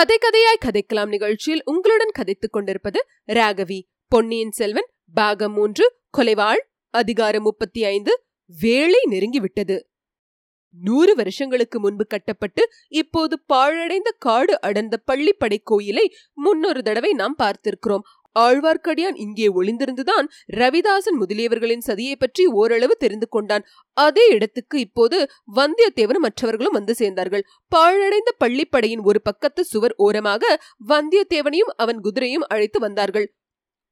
கதை கதையாய் கதைக்கலாம் நிகழ்ச்சியில் உங்களுடன் கதைத்துக் கொண்டிருப்பது ராகவி. பொன்னியின் செல்வன் பாகம் மூன்று கொலைவாள் அதிகாரம் முப்பத்தி ஐந்து வேலை நெருங்கிவிட்டது. நூறு வருஷங்களுக்கு முன்பு கட்டப்பட்டு இப்போது பாழடைந்த காடு அடர்ந்த பள்ளிப்படை கோயிலை முன்னொரு தடவை நாம் பார்த்திருக்கிறோம். ஆழ்வார்க்கடியான் இங்கே ஒளிந்திருந்துதான் ரவிதாசன் முதலியவர்களின் சதியை பற்றி ஓரளவு தெரிந்து கொண்டான். அதே இடத்துக்கு இப்போது வந்தியத்தேவனும் மற்றவர்களும் வந்து சேர்ந்தார்கள். பாழடைந்த பள்ளிப்படையின் ஒரு பக்கத்து சுவர் ஓரமாக வந்தியத்தேவனையும் அவன் குதிரையும் அழைத்து வந்தார்கள்.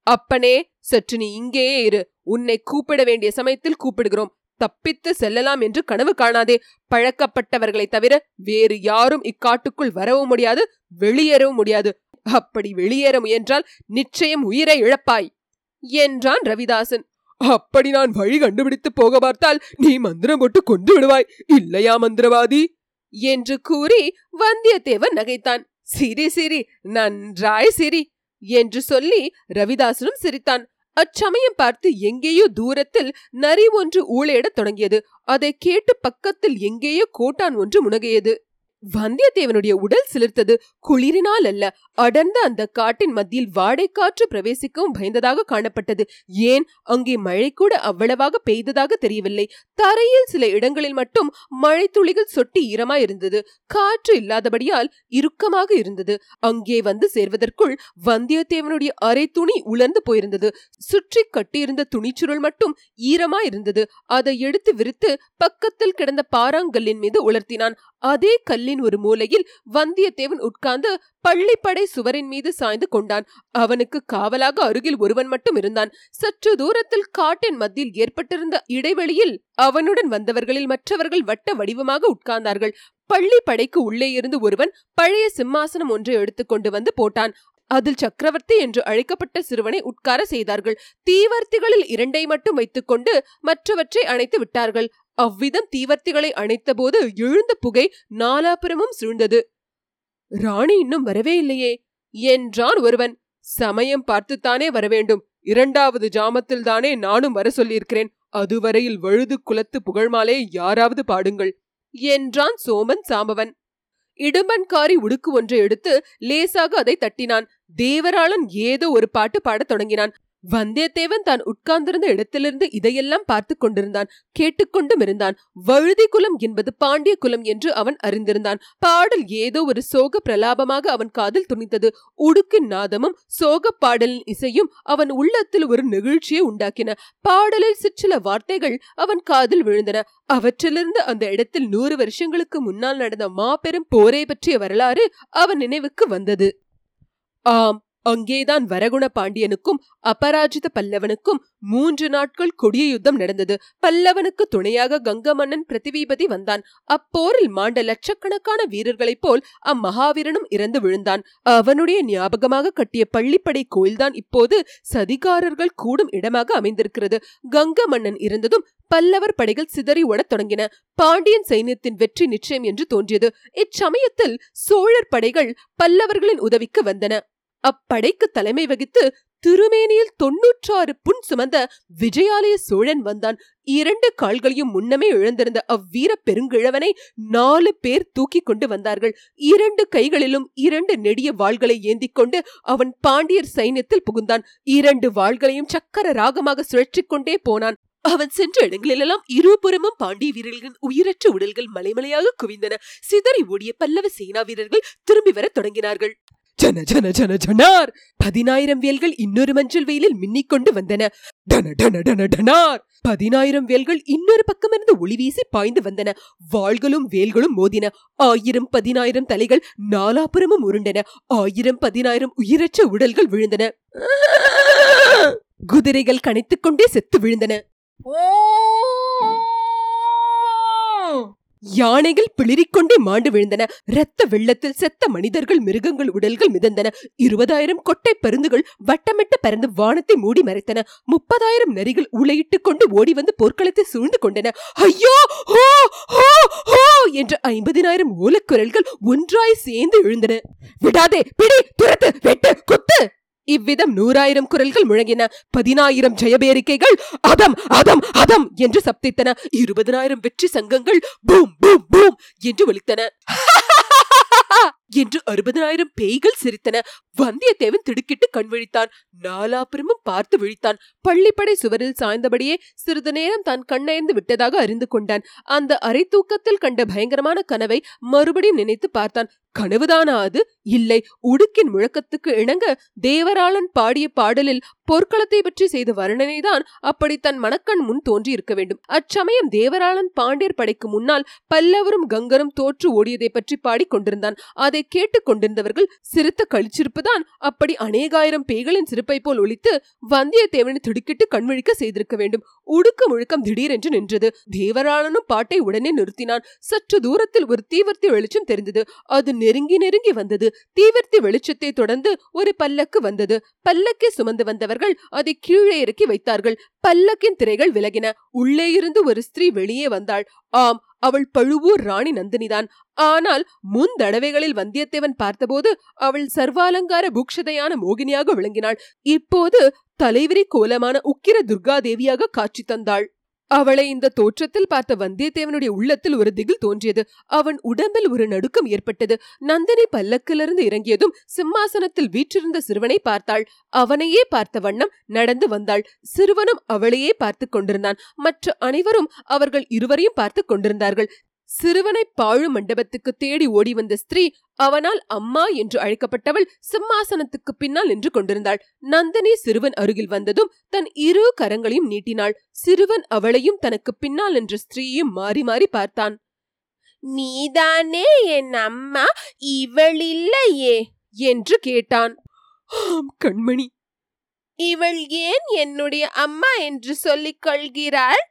அப்பனே சற்று நீ இங்கேயே இரு. உன்னை கூப்பிட வேண்டிய சமயத்தில் கூப்பிடுகிறோம். தப்பித்து செல்லலாம் என்று கனவு காணாதே. பழக்கப்பட்டவர்களை தவிர வேறு யாரும் இக்காட்டுக்குள் வரவும் முடியாது வெளியேறவும் முடியாது. அப்படி வெளியேற முயன்றால் நிச்சயம் உயிரை இழப்பாய் என்றான் ரவிதாசன். அப்படி நான் வழி கண்டுபிடித்து போக பார்த்தால் நீ மந்திரம் போட்டு கொண்டு விடுவாய் இல்லையா மந்திரவாதி? என்று கூறி வந்தியத்தேவன் நகைத்தான். சிரி சிரி நன்றாய் சிரி என்று சொல்லி ரவிதாசனும் சிரித்தான். அச்சமயம் பார்த்து எங்கேயோ தூரத்தில் நரி ஒன்று ஊழையிடத் தொடங்கியது. அதை கேட்டு பக்கத்தில் எங்கேயோ கோட்டான் ஒன்று முனகியது. வந்தியத்தேவனுடைய உடல் சிலிர்த்தது. குளிரினால் அல்ல. அடர்ந்த அந்த காட்டின் மத்தியில் வாடைக்காற்று பிரவேசிக்கவும் பயந்ததாக காணப்பட்டது. ஏன்? அங்கே மழை கூட அவ்வளவாக பெய்ததாக தெரியவில்லை. தரையில் சில இடங்களில் மட்டும் மழை துளிகள் சொட்டி ஈரமாய் இருந்தது. காற்று இல்லாதபடியால் இறுக்கமாக இருந்தது. அங்கே வந்து சேர்வதற்குள் வந்தியத்தேவனுடைய அரை துணி உலர்ந்து போயிருந்தது. சுற்றி கட்டியிருந்த துணிச்சுருள் மட்டும் ஈரமா இருந்தது. அதை எடுத்து விரித்து பக்கத்தில் கிடந்த பாறாங்கல்லின் மீது உலர்த்தினான். அதே கல்லின் ஒரு மூலையில் வந்தியத்தேவன் உட்கார்ந்து பள்ளிப்படை சுவரின் மீது சாய்ந்து கொண்டான். அவனுக்கு காவலாக அருகில் ஒருவன் மட்டும் இருந்தான். சற்று தூரத்தில் காட்டின் மத்தியில் ஏற்பட்டிருந்த இடைவெளியில் அவனுடன் வந்தவர்களில் மற்றவர்கள் வட்ட வடிவமாக உட்கார்ந்தார்கள். பள்ளி படைக்கு உள்ளே இருந்து ஒருவன் பழைய சிம்மாசனம் ஒன்றை எடுத்துக்கொண்டு வந்து போட்டான். அதில் சக்கரவர்த்தி என்று அழைக்கப்பட்ட சிறுவனை உட்கார செய்தார்கள். தீவர்த்திகளில் இரண்டை மட்டும் வைத்துக்கொண்டு மற்றவற்றை அணைத்து விட்டார்கள். அவ்விதம் தீவர்த்திகளை அணைத்தபோது எழுந்த புகை நாலாபுரமும் சூழ்ந்தது. ராணி இன்னும் வரவே இல்லையே. என்றான் ஒருவன். சமயம் பார்த்துத்தானே வரவேண்டும். இரண்டாவது ஜாமத்தில் தானே நானும் வர சொல்லியிருக்கிறேன். அதுவரையில் வழுது குலத்து புகழ்மாலே யாராவது பாடுங்கள். என்றான் சோமன் சாம்பவன். இடும்பன்காரி உடுக்கு ஒன்றை எடுத்து லேசாக அதை தட்டினான். தேவராளன் ஏதோ ஒரு பாட்டு பாடத் தொடங்கினான். வந்தியத்தேவன் தான் உட்கார்ந்திருந்த இடத்திலிருந்து இதையெல்லாம் பார்த்து கொண்டிருந்தான். கேட்டுக்கொண்டும் இருந்தான். வழுதி குலம் என்பது பாண்டிய குலம் என்று அவன் அறிந்திருந்தான். பாடல் ஏதோ ஒரு சோக பிரலாபமாக அவன் காதில் துணித்தது உடுக்கின் நாதமும் சோக பாடலின் இசையும் அவன் உள்ளத்தில் ஒரு நெகிழ்ச்சியை உண்டாக்கின. பாடலில் சிற்சில வார்த்தைகள் அவன் காதில் விழுந்தன. அவற்றிலிருந்து அந்த இடத்தில் நூறு வருஷங்களுக்கு முன்னால் நடந்த மாபெரும் போரை பற்றிய வரலாறு அவன் நினைவுக்கு வந்தது. ஆம் அங்கேதான் வரகுண பாண்டியனுக்கும் அபராஜித பல்லவனுக்கும் மூன்று நாட்கள் கொடிய யுத்தம் நடந்தது. பல்லவனுக்கு துணையாக கங்க மன்னன் பிரதிவீபதி வந்தான். அப்போரில் மாண்ட லட்சக்கணக்கான வீரர்களைப் போல் அம்மகாவீரனும் இறந்து விழுந்தான். அவனுடைய ஞாபகமாக கட்டிய பள்ளிப்படை கோயில்தான் இப்போது சதிகாரர்கள் கூடும் இடமாக அமைந்திருக்கிறது. கங்க மன்னன் இருந்ததும் பல்லவர் படைகள் சிதறி ஓடத் தொடங்கின. பாண்டியன் சைன்யத்தின் வெற்றி நிச்சயம் என்று தோன்றியது. இச்சமயத்தில் சோழர் படைகள் பல்லவர்களின் உதவிக்கு வந்தன. அப்படைக்கு தலைமை வகித்து திருமேனியில் தொன்னூற்றாறு புண் சுமந்த விஜயாலய சோழன் வந்தான். இரண்டு கால்களையும் முன்னமே இழந்திருந்த அவ்வீர பெருங்கிழவனை நாலு பேர் தூக்கி கொண்டு வந்தார்கள். இரண்டு கைகளிலும் இரண்டு நெடிய வாள்களை ஏந்தி கொண்டு அவன் பாண்டியர் சைன்யத்தில் புகுந்தான். இரண்டு வாள்களையும் சக்கர ராகமாக சுழற்றிக் கொண்டே போனான். அவன் சென்ற இடங்களிலெல்லாம் இருபுறமும் பாண்டிய வீரர்களின் உயிரற்ற உடல்கள் மலைமலையாக குவிந்தன. சிதறி ஓடிய பல்லவ சேனா வீரர்கள் திரும்பி வர தொடங்கினார்கள். ஜன ஜன ஜன ஜனார். பதினாயிரம் வேல்கள் இன்னொரு மஞ்சள் வெயிலில் மின்னிக் கொண்டு வந்தன. டன டன டன டனார். பதினாயிரம் வேல்கள் இன்னொரு பக்கமிருந்து ஒளி வீசி பாய்ந்து வந்தன. வாள்களும் வேல்களும் மோதின. ஆயிரம் பதினாயிரம் தலைகள் நாலாபுரமும் உருண்டன. ஆயிரம் பதினாயிரம் உயிரற்ற உடல்கள் விழுந்தன. குதிரைகள் கனைத்துக் கொண்டே செத்து விழுந்தன. யானைகள் பிளிரிக்கொண்டே மாண்டு விழுந்தன. இரத்த வெள்ளத்தில் செத்த மனிதர்கள் மிருகங்கள் உடல்கள் மிதந்தன. இருபதாயிரம் கொட்டை பருந்துகள் வட்டமிட்டு பறந்து வானத்தை மூடி மறைத்தன. முப்பதாயிரம் நரிகள் உளையிட்டுக் கொண்டு ஓடி வந்து போர்க்களத்தை சூழ்ந்து கொண்டன. ஐயோ! ஹோ! ஹோ! ஹோ! என்ற ஐம்பதினாயிரம் ஓலக்குரல்கள் ஒன்றாய் சேர்ந்து எழுந்தன. விடாதே பிடி துரத்து வெட்டு குத்து! இவ்விதம் நூறாயிரம் குரல்கள் முழங்கின பதினாயிரம் ஜெயபேரிக்கைகள் அதம் அதம் அதம் என்று சப்தித்தன. இருபதனாயிரம் வெற்றி சங்கங்கள் பூம் பூம் பூம் என்று ஒலித்தன. என்று அறுபதனாயிரம் பேய்கள் சிரித்தன. வந்தியத்தேவன் திடுக்கிட்டு கண் விழித்தான். நாலாபுரமும் பார்த்து விழித்தான். பள்ளிப்படை சுவரில் சாய்ந்தபடியே சிறிது நேரம் தான் கண்ணயர்ந்து விட்டதாக அறிந்து கொண்டான். அந்த அரை தூக்கத்தில் கண்ட பயங்கரமான கனவை மறுபடியும் நினைத்து பார்த்தான். கனவுதானா அது? இல்லை. உடுக்கின் முழக்கத்துக்கு இணங்க தேவராளன் பாடிய பாடலில் போர்க்களத்தை பற்றி செய்த வர்ணனைதான் அப்படி தன் மனக்கண் முன் தோன்றி இருக்க வேண்டும். அச்சமயம் தேவராளன் பாண்டியர் படைக்கு முன்னால் பல்லவரும் கங்கரும் தோற்று ஓடியதை பற்றி பாடிக் கொண்டிருந்தான். அதை கேட்டுக் கொண்டிருந்தவர்கள் சிரித்த கழிச்சிருப்புதான் அப்படி அநேகாயிரம் பேய்களின் சிரிப்பை போல் ஒழித்து வந்தியத்தேவனை திடுக்கிட்டு கண்விழிக்க செய்திருக்க வேண்டும். உடுக்க முழுக்கம் திடீரென்று நின்றது. தேவராளனும் பாட்டை உடனே நிறுத்தினான். சற்று தூரத்தில் ஒரு தீவர்த்தி வெளிச்சம் தெரிந்தது. அது நெருங்கி நெருங்கி வந்தது. தீவிர்த்தி வெளிச்சத்தை தொடர்ந்து ஒரு பல்லக்கு வந்தது. பல்லக்கை சுமந்து வந்தவர்கள் அதை கீழே இறக்கி வைத்தார்கள். பல்லக்கின் திரைகள் விலகின. உள்ளே இருந்து ஒரு ஸ்திரீ வெளியே வந்தாள். ஆம் அவள் பழுவூர் ராணி நந்தினிதான். ஆனால் முன் தடவைகளில் வந்தியத்தேவன் பார்த்தபோது அவள் சர்வாலங்கார பூக்ஷதையான மோகினியாக விளங்கினாள். இப்போது தலைவிரி கோலமான உக்கிர துர்காதேவியாக காட்சி தந்தாள். அவளை இந்த தோற்றத்தில் பார்த்த வந்தியத்தேவனுடைய உள்ளத்தில் ஒரு திகில் தோன்றியது. அவன் உடம்பில் ஒரு நடுக்கம் ஏற்பட்டது. நந்தினி பல்லக்கிலிருந்து இறங்கியதும் சிம்மாசனத்தில் வீற்றிருந்த சிறுவனை பார்த்தாள். அவனையே பார்த்த வண்ணம் நடந்து வந்தாள். சிறுவனும் அவளையே பார்த்து கொண்டிருந்தான். மற்ற அனைவரும் அவர்கள் இருவரையும் பார்த்து கொண்டிருந்தார்கள். சிறுவனை பாழு மண்டபத்துக்கு தேடி ஓடி வந்த ஸ்திரீ அவனால் அம்மா என்று அழைக்கப்பட்டவள் சிம்மாசனத்துக்கு பின்னால் நின்று கொண்டிருந்தாள். நந்தினி சிறுவன் அருகில் வந்ததும் தன் இரு கரங்களையும் நீட்டினாள். சிறுவன் அவளையும் தனக்கு பின்னால் நின்ற ஸ்திரீயும் மாறி மாறி பார்த்தான். நீதானே என் அம்மா இவள் இல்லையே? என்று கேட்டான். ஆம் கண்மணி. இவள் ஏன் என்னுடைய அம்மா என்று சொல்லிக் கொள்கிறாள்?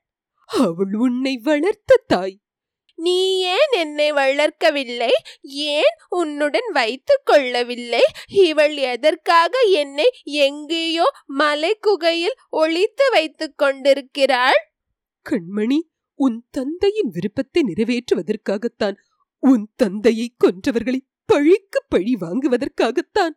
அவள் உன்னை வளர்த்த தாய். நீ ஏன் என்னை வளர்க்கவில்லை? ஏன் உன்னுடன் வைத்துக் கொள்ளவில்லை? இவள் எதற்காக என்னை எங்கேயோ மலை குகையில் ஒளித்து வைத்துக் கொண்டிருக்கிறாள்? கண்மணி உன் தந்தையின் விருப்பத்தை நிறைவேற்றுவதற்காகத்தான் உன் தந்தையை கொன்றவர்களை பழிக்கு பழி வாங்குவதற்காகத்தான்.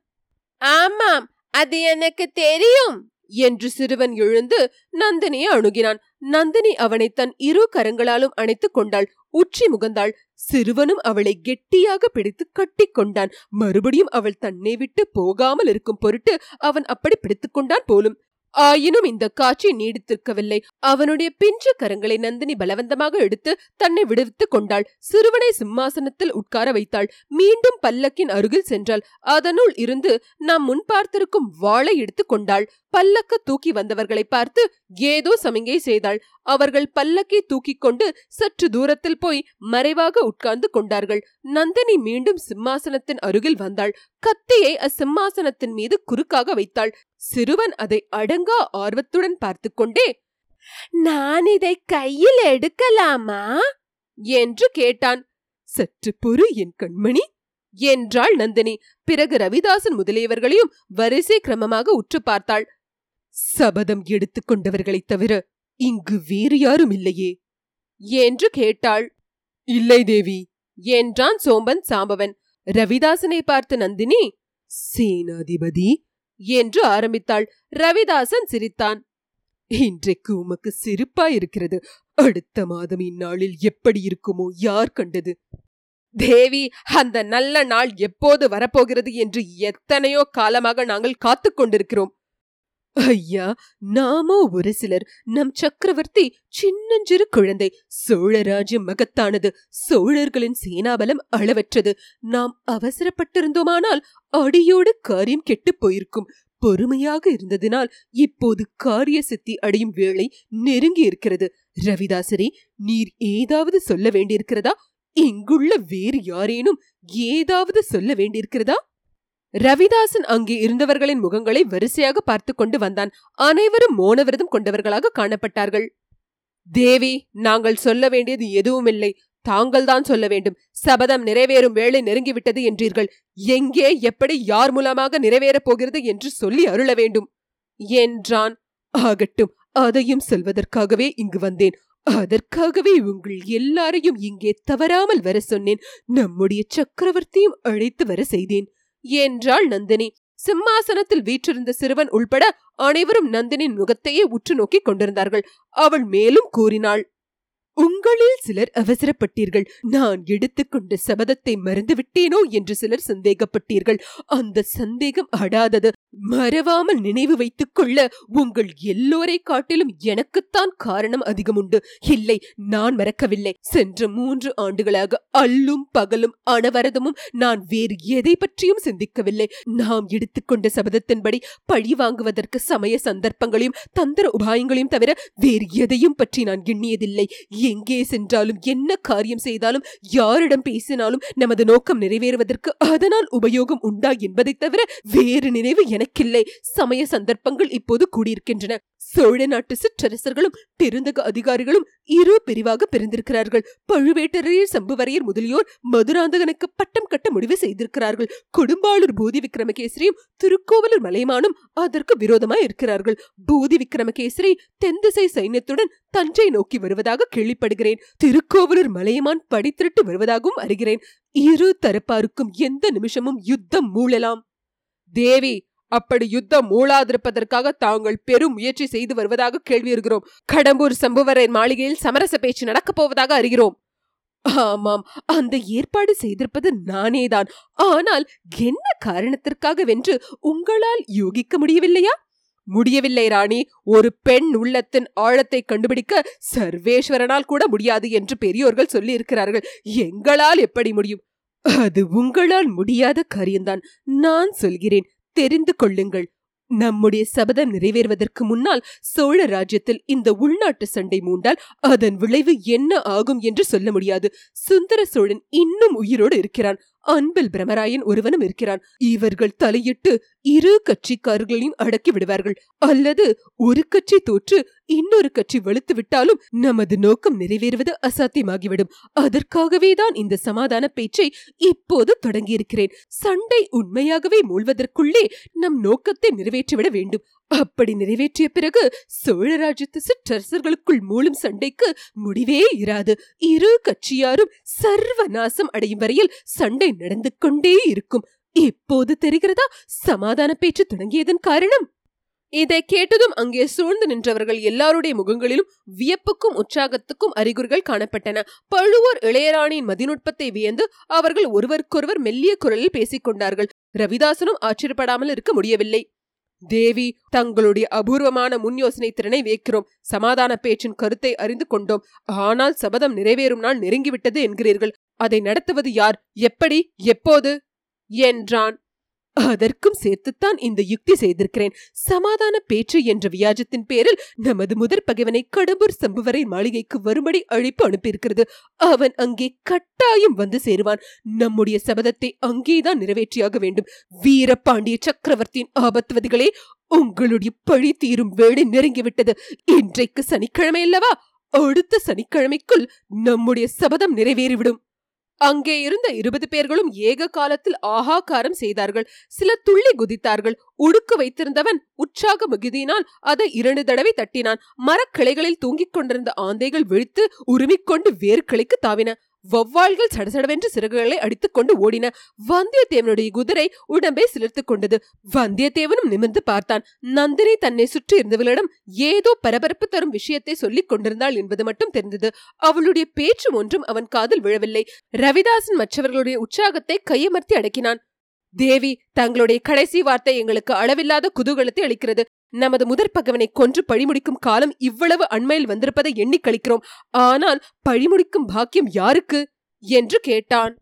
ஆமாம் அது எனக்கு தெரியும். என்று சிறுவன் எழுந்து நந்தினியை அணுகினான். நந்தினி அவனை தன் இரு கரங்களாலும் அணைத்துக் கொண்டாள். உச்சி முகந்தாள் சிறுவனும் அவளை கெட்டியாக பிடித்து கட்டி கொண்டான். மறுபடியும் அவள் தன்னை விட்டு போகாமல் இருக்கும் பொருட்டு அவன் அப்படி பிடித்துக் கொண்டான் போலும். ஆயினும் இந்த காட்சி நீடித்திருக்கவில்லை. அவனுடைய பிஞ்சு கரங்களை நந்தினி பலவந்தமாக எடுத்து தன்னை விடுவித்துக் கொண்டாள். சிறுவனை சிம்மாசனத்தில் உட்கார வைத்தாள். மீண்டும் பல்லக்கின் அருகில் சென்றாள். அதனுள் இருந்து நாம் முன் பார்த்திருக்கும் வாளை எடுத்துக் கொண்டாள். பல்லக்க தூக்கி வந்தவர்களை பார்த்து ஏதோ சமிகை செய்தாள். அவர்கள் பல்லக்கை தூக்கிக் கொண்டு சற்று தூரத்தில் போய் மறைவாக உட்கார்ந்து கொண்டார்கள். நந்தினி மீண்டும் சிம்மாசனத்தின் அருகில் வந்தாள். கத்தியை அச்சிம்மாசனத்தின் மீது குறுக்காக வைத்தாள். சிறுவன் அதை அட ஆர்வத்துடன் பார்த்து கொண்டே நான் இதை கையில் எடுக்கலாமா? என்று கேட்டான். சற்று பொறு என் கண்மணி என்றாள் நந்தினி. பிறகு ரவிதாசன் முதலியவர்களையும் வரிசை கிரமமாக உற்று பார்த்தாள். சபதம் எடுத்துக் கொண்டவர்களைத் தவிர இங்கு வேறு யாரும் இல்லையே? என்று கேட்டாள். இல்லை தேவி என்றான் சோம்பன் சாம்பவன். ரவிதாசனை பார்த்த நந்தினி சேனாதிபதி என்று ஆரம்பித்தாள். ரவிதாசன் சிரித்தான். இன்றைக்கு உமக்கு சிரிப்பாயிருக்கிறது அடுத்த மாதம் இந்நாளில் எப்படி இருக்குமோ யார் கண்டது? தேவி அந்த நல்ல நாள் எப்போது வரப்போகிறது என்று எத்தனையோ காலமாக நாங்கள் காத்துக் கொண்டிருக்கிறோம். ஐயா நாமோ ஒரு சிலர். நம் சக்கரவர்த்தி சின்னஞ்சிறு குழந்தை. சோழராஜ்யம் மகத்தானது. சோழர்களின் சேனாபலம் அளவற்றது. நாம் அவசரப்பட்டிருந்தோமானால் அடியோடு காரியம் கெட்டுப் போயிருக்கும். பொறுமையாக இருந்ததினால் இப்போது காரிய சித்தி அடையும் வேளை நெருங்கி இருக்கிறது. ரவிதாசரே நீர் ஏதாவது சொல்ல வேண்டியிருக்கிறதா? இங்குள்ள வேறு யாரேனும் ஏதாவது சொல்ல வேண்டியிருக்கிறதா? ரவிதாசன் அங்கே இருந்தவர்களின் முகங்களை வரிசையாக பார்த்து கொண்டு வந்தான். அனைவரும் மோனவிரதம் கொண்டவர்களாக காணப்பட்டார்கள். தேவி நாங்கள் சொல்ல வேண்டியது எதுவுமில்லை. தாங்கள்தான் சொல்ல வேண்டும். சபதம் நிறைவேறும் வேளை நெருங்கிவிட்டது என்றீர்கள். எங்கே எப்படி யார் மூலமாக நிறைவேறப் போகிறது என்று சொல்லி அருள வேண்டும். என்றான் ஆகட்டும். அதையும் சொல்வதற்காகவே இங்கு வந்தேன். அதற்காகவே உங்கள் எல்லாரையும் இங்கே தவறாமல் வர சொன்னேன். நம்முடைய சக்கரவர்த்தியும் அழைத்து வர செய்தேன். என்றாள் நந்தினி. சிம்மாசனத்தில் வீற்றிருந்த சிறுவன் உள்பட அனைவரும் நந்தினின் முகத்தையே உற்று நோக்கிக் கொண்டிருந்தார்கள். அவள் மேலும் கூறினாள். உங்களில் சிலர் அவசரப்பட்டீர்கள். நான் எடுத்துக்கொண்ட சபதத்தை மறந்துவிட்டேனோ என்று சிலர் சந்தேகப்பட்டீர்கள். அந்த சந்தேகம் அடாதது. மறவாமல் நினைவு வைத்துக் கொள்ள உங்கள் எல்லோரை காட்டிலும் எனக்குத்தான் காரணம் அதிகம் உண்டு. இல்லை நான் மறக்கவில்லை. சென்ற மூன்று ஆண்டுகளாக அல்லும் பகலும் அனவரதமும் நான் வேறு எதை பற்றியும் சிந்திக்கவில்லை. நாம் எடுத்துக்கொண்ட சபதத்தின்படி பழி வாங்குவதற்கு சமய சந்தர்ப்பங்களையும் தந்திர உபாயங்களையும் தவிர வேறு எதையும் பற்றி நான் எண்ணியதில்லை. எங்கே சென்றாலும் என்ன காரியம் செய்தாலும் யாரிடம் பேசினாலும் நமது நோக்கம் நிறைவேறுவதற்கு அதனால் உபயோகம் உண்டா என்பதைத் தவிர வேறு நினைவு எனக்கில்லை. சமய சந்தர்ப்பங்கள் இப்போது கூடியிருக்கின்றன. சோழ நாட்டு சிற்றரசர்களும் பெருந்தக அதிகாரிகளும் இரு பிரிவாக பிரிந்திருக்கிறார்கள். பழுவேட்டரையர் சம்புவரையர் முதலியோர் மதுராந்தகனுக்கு பட்டம் கட்ட முடிவு செய்திருக்கிறார்கள். கொடும்பாளூர் பூதி விக்ரமகேசரியும் திருக்கோவலூர் மலைமானும் அதற்கு விரோதமாய் இருக்கிறார்கள். பூதி விக்ரமகேசரி தென்திசை சைன்யத்துடன் தஞ்சை நோக்கி வருவதாக கேள்விப்படுகிறேன். திருக்கோவலூர் மலையமான் படித்திருட்டு வருவதாகவும் அறிகிறேன். இரு தரப்பாருக்கும் எந்த நிமிஷமும் யுத்தம் மூழலாம். தேவி அப்படி யுத்தம் மூளாதிருப்பதற்காக தாங்கள் பெரும் முயற்சி செய்து வருவதாக கேள்வியிருக்கிறோம் கடம்பூர் சம்புவரர் மாளிகையில் சமரச பேச்சு நடக்கப் போவதாக அறிகிறோம். ஆமாம் அந்த ஏற்பாடு செய்திருப்பது நானேதான். ஆனால் என்ன காரணத்திற்காக வென்று உங்களால் யூகிக்க முடியவில்லையா? முடியவில்லை ராணி. ஒரு பெண் உள்ளத்தின் ஆழத்தை கண்டுபிடிக்க சர்வேஸ்வரனால் கூட முடியாது என்று பெரியோர்கள் சொல்லியிருக்கிறார்கள். எங்களால் எப்படி முடியும்? அது உங்களால் முடியாத காரியம்தான். நான் சொல்கிறேன். தெரிந்து கொள்ளுங்கள். நம்முடைய சபதம் நிறைவேறுவதற்கு முன்னால் சோழ ராஜ்யத்தில் இந்த உள்நாட்டு சண்டை மூண்டால் அதன் விளைவு என்ன ஆகும் என்று சொல்ல முடியாது. சுந்தர சோழன் இன்னும் உயிரோடு இருக்கிறான். அன்பில் பிரமராயன் ஒருவனும் இருக்கிறான். இவர்கள் தலையிட்டு இரு கட்சிக்காரர்களையும் அடக்கி விடுவார்கள். அல்லது ஒரு கட்சி தோற்று இன்னொரு கட்சி வெளுத்து விட்டாலும் நமது நோக்கம் நிறைவேறுவது அசாத்தியமாகிவிடும். அதற்காகவே தான் இந்த சமாதான பேச்சை இப்போது தொடங்கியிருக்கிறேன். சண்டை உண்மையாகவே மூழ்வதற்குள்ளே நம் நோக்கத்தை நிறைவேற்றிவிட வேண்டும். அப்படி நிறைவேற்றிய பிறகு சோழராஜ்யத்து சிற்றரசர்களுக்குள் மூலம் சண்டைக்கு முடிவே இராது. இரு கட்சியாரும் சர்வநாசம் அடையும் வரையில் சண்டை நடந்து கொண்டே இருக்கும். இப்போது தெரிகிறதா சமாதான பேச்சு தொடங்கியதன் காரணம்? இதை கேட்டதும் அங்கே சூழ்ந்து நின்றவர்கள் எல்லாருடைய முகங்களிலும் வியப்புக்கும் உற்சாகத்துக்கும் அறிகுறிகள் காணப்பட்டன. பழுவூர் இளையராணியின் மதிநுட்பத்தை வியந்து அவர்கள் ஒருவருக்கொருவர் மெல்லிய குரலில் பேசிக் கொண்டார்கள் ரவிதாசனும் ஆச்சரியப்படாமல் இருக்க முடியவில்லை. தேவி தங்களுடைய அபூர்வமான முன் யோசனை திறனை வைக்கிறோம் சமாதான பேச்சின் கருத்தை அறிந்து கொண்டோம். ஆனால் சபதம் நிறைவேறும் நாள் நெருங்கிவிட்டது என்கிறீர்கள். அதை நடத்துவது யார்? எப்படி? எப்போது? என்றான். அதற்கும் சேர்த்துத்தான் இந்த யுக்தி செய்திருக்கிறேன். சமாதான பேச்சு என்ற வியாஜத்தின் பேரில் நமது முதற் பகைவனை கடம்பூர் சம்புவரை மாளிகைக்கு வரும்படி அழைப்பு அனுப்பியிருக்கிறது. அவன் அங்கே கட்டாயம் வந்து சேருவான். நம்முடைய சபதத்தை அங்கேதான் நிறைவேற்றியாக வேண்டும். வீரபாண்டிய சக்கரவர்த்தியின் ஆபத்துவதிகளே உங்களுடைய பழி தீரும் வேலை நெருங்கிவிட்டது. இன்றைக்கு சனிக்கிழமை அல்லவா? அடுத்த சனிக்கிழமைக்குள் நம்முடைய சபதம் நிறைவேறிவிடும். அங்கே இருந்த இருபது பேர்களும் ஏக காலத்தில் ஆகாக்காரம் செய்தார்கள். சில துள்ளி குதித்தார்கள். உடுக்கு வைத்திருந்தவன் உற்சாக மிகுதியினால் அதை இரண்டு தடவை தட்டினான். மரக்கிளைகளில் தூங்கிக் கொண்டிருந்த ஆந்தைகள் விழித்து உருமிக்கொண்டு வேறு தாவின. வௌவால்கள் சடசடவென்று சிறகுகளை அடித்துக் கொண்டு ஓடின வந்தியத்தேவனுடைய குதிரை உடம்பை சிலிர்த்துக் கொண்டது. வந்தியத்தேவனும் நிமிர்ந்து பார்த்தான். நந்தினி தன்னை சுற்றி இருந்தவர்களிடம் ஏதோ பரபரப்பு தரும் விஷயத்தை சொல்லிக் கொண்டிருந்தாள் என்பது மட்டும் தெரிந்தது. அவளுடைய பேச்சு ஒன்றும் அவன் காதில் விழவில்லை. ரவிதாசன் மற்றவர்களுடைய உற்சாகத்தை கையமர்த்தி அடக்கினான். தேவி தங்களுடைய கடைசி வார்த்தை எங்களுக்கு அளவில்லாத குதூகலத்தை அளிக்கிறது. நமது முதற் பகவனை கொன்று பழிமுடிக்கும் காலம் இவ்வளவு அண்மையில் வந்திருப்பதை எண்ணி கழிக்கிறோம். ஆனால் பழிமுடிக்கும் பாக்கியம் யாருக்கு? என்று கேட்டான்.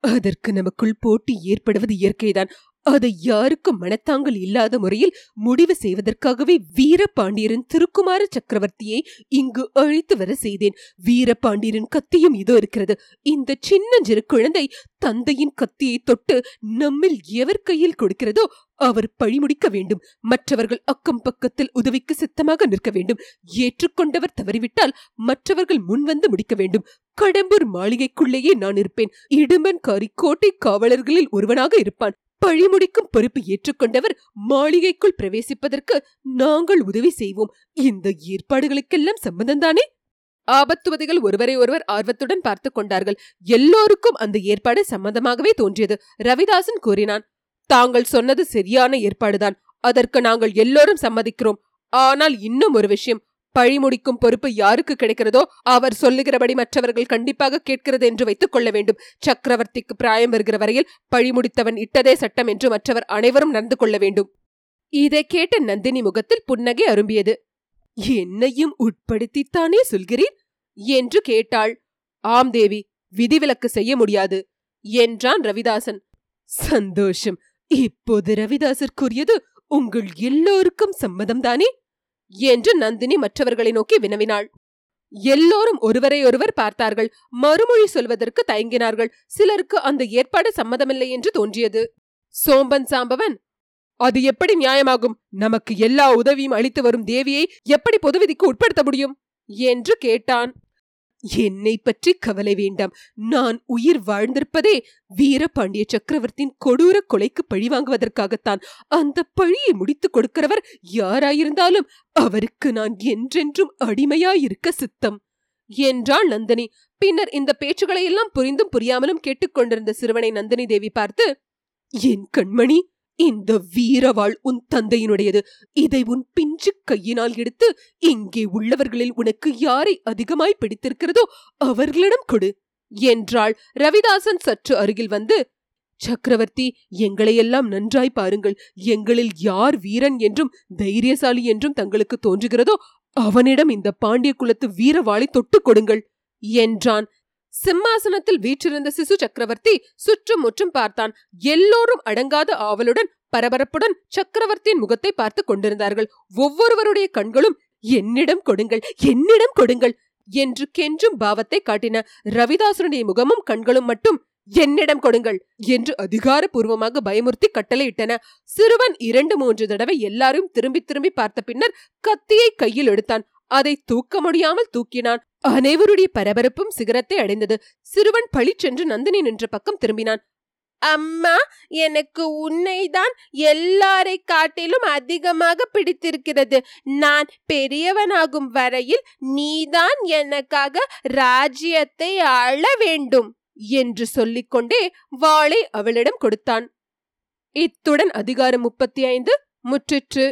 அதற்கு நமக்குள் போட்டி ஏற்படுவது இயற்கைதான். அதை யாருக்கும் மனத்தாங்கல் இல்லாத முறையில் முடிவு செய்வதற்காகவே வீரபாண்டியரின் திருக்குமார சக்கரவர்த்தியை இங்கு அழைத்து வர செய்தேன். வீரபாண்டியரின் கத்தியும் இதோ இருக்கிறது. இந்த சின்னஞ்சிறு குழந்தை தந்தையின் கத்தியை தொட்டு நம்மில் எவர் கையில் கொடுக்கிறதோ அவர் பழிமுடிக்க வேண்டும். மற்றவர்கள் அக்கம் பக்கத்தில் உதவிக்கு சித்தமாக நிற்க வேண்டும். ஏற்றுக்கொண்டவர் தவறிவிட்டால் மற்றவர்கள் முன்வந்து முடிக்க வேண்டும். கடம்பூர் மாளிகைக்குள்ளேயே நான் இருப்பேன். இடுமன்காரி கோட்டை காவலர்களில் ஒருவனாக இருப்பான். பழிமுடிக்கும் பொறுப்பு ஏற்றுக்கொண்டவர் மாளிகைக்குள் பிரவேசிப்பதற்கு நாங்கள் உதவி செய்வோம். இந்த ஏற்பாடுகளுக்கெல்லாம் சம்பந்தம்தானே? ஆபத்துவதிகள் ஒருவரை ஒருவர் ஆர்வத்துடன் பார்த்துக் கொண்டார்கள். எல்லோருக்கும் அந்த ஏற்பாடு சம்பந்தமாகவே தோன்றியது. ரவிதாசன் கூறினான் தாங்கள் சொன்னது சரியான ஏற்பாடுதான். அதற்கு நாங்கள் எல்லோரும் சம்மதிக்கிறோம். ஆனால் இன்னும் ஒரு விஷயம். பழி முடிக்கும் பொறுப்பு யாருக்கு கிடைக்கிறதோ அவர் சொல்லுகிறபடி மற்றவர்கள் கண்டிப்பாக கேட்கிறது என்று வைத்துக் கொள்ள வேண்டும். சக்கரவர்த்திக்கு பிராயம் வருகிற வரையில் பழி முடித்தவன் இட்டதே சட்டம் என்று மற்றவர் அனைவரும் நடந்து கொள்ள வேண்டும். இதை கேட்ட நந்தினி முகத்தில் புன்னகை அரும்பியது. என்னையும் உட்படுத்தித்தானே சொல்கிறீர்? என்று கேட்டாள். ஆம் தேவி விதிவிலக்கு செய்ய முடியாது என்றான் ரவிதாசன். சந்தோஷம். இப்போது ரவிதாசர் கூறியது உங்கள் எல்லோருக்கும் சம்மதம்தானே? என்று நந்தினி மற்றவர்களை நோக்கி வினவினாள். எல்லோரும் ஒருவரையொருவர் பார்த்தார்கள். மறுமொழி சொல்வதற்கு தயங்கினார்கள். சிலருக்கு அந்த ஏற்பாடு சம்மதமில்லை என்று தோன்றியது. சோம்பன் சாம்பவன் அது எப்படி நியாயமாகும்? நமக்கு எல்லா உதவியும் அளித்து வரும் தேவியை எப்படி பொதுவிதிக்கு உட்படுத்த முடியும்? என்று கேட்டான். என்னை பற்றி கவலை வேண்டாம். நான் உயிர் வாழ்ந்திருப்பதே வீரபாண்டிய சக்கரவர்த்தியின் கொடூர கொலைக்கு பழி வாங்குவதற்காகத்தான். அந்த பழியை முடித்துக் கொடுக்கிறவர் யாராயிருந்தாலும் அவருக்கு நான் என்றென்றும் அடிமையாயிருக்க சித்தம். என்றாள் நந்தினி. பின்னர் இந்த பேச்சுகளை எல்லாம் புரிந்தும் புரியாமலும் கேட்டுக்கொண்டிருந்த சிறுவனை நந்தினி தேவி பார்த்து என் கண்மணி இந்த வீரவாள் உன் தந்தையினுடையது. இதை உன் பிஞ்சு கையினால் எடுத்து இங்கே உள்ளவர்களில் உனக்கு யாரை அதிகமாய் பிடித்திருக்கிறதோ அவர்களிடம் கொடு. என்றாள் ரவிதாசன் சற்று அருகில் வந்து சக்கரவர்த்தி எங்களையெல்லாம் நன்றாய் பாருங்கள். எங்களில் யார் வீரன் என்றும் தைரியசாலி என்றும் தங்களுக்கு தோன்றுகிறதோ அவனிடம் இந்த பாண்டிய குலத்து வீரவாளை தொட்டுக் கொடுங்கள் என்றான் சிம்மாசனத்தில் வீற்றிருந்த சிசு சக்கரவர்த்தி சுற்றும் முற்றும் பார்த்தான். எல்லோரும் அடங்காத ஆவலுடன் பரபரப்புடன் சக்கரவர்த்தியின் முகத்தை பார்த்து கொண்டிருந்தார்கள். ஒவ்வொருவருடைய கண்களும் என்னிடம் கொடுங்கள் என்னிடம் கொடுங்கள் என்று கெஞ்சும் பாவத்தை காட்டின ரவிதாசனுடைய முகமும் கண்களும் மட்டும் என்னிடம் கொடுங்கள் என்று அதிகாரப்பூர்வமாக பயமுறுத்தி கட்டளையிட்டன. சிறுவன் இரண்டு மூன்று தடவை எல்லாரும் திரும்பி திரும்பி பார்த்த பின்னர் கத்தியை கையில் எடுத்தான். அதை தூக்க முடியாமல் தூக்கினான். அனைவருடைய பரபரப்பும் சிகரத்தை அடைந்தது. சிறுவன் பளிச்சென்று நந்தினி நின்ற பக்கம் திரும்பினான். அம்மா எனக்கு உன்னைதான் எல்லாரை காட்டிலும் அதிகமாக பிடித்திருக்கிறது. நான் பெரியவனாகும் வரையில் நீதான் எனக்காக ராஜ்யத்தை ஆள வேண்டும் என்று சொல்லிக்கொண்டே வாளை அவளிடம் கொடுத்தான். இத்துடன் அதிகாரம் முப்பத்தி ஐந்து முற்றிற்று.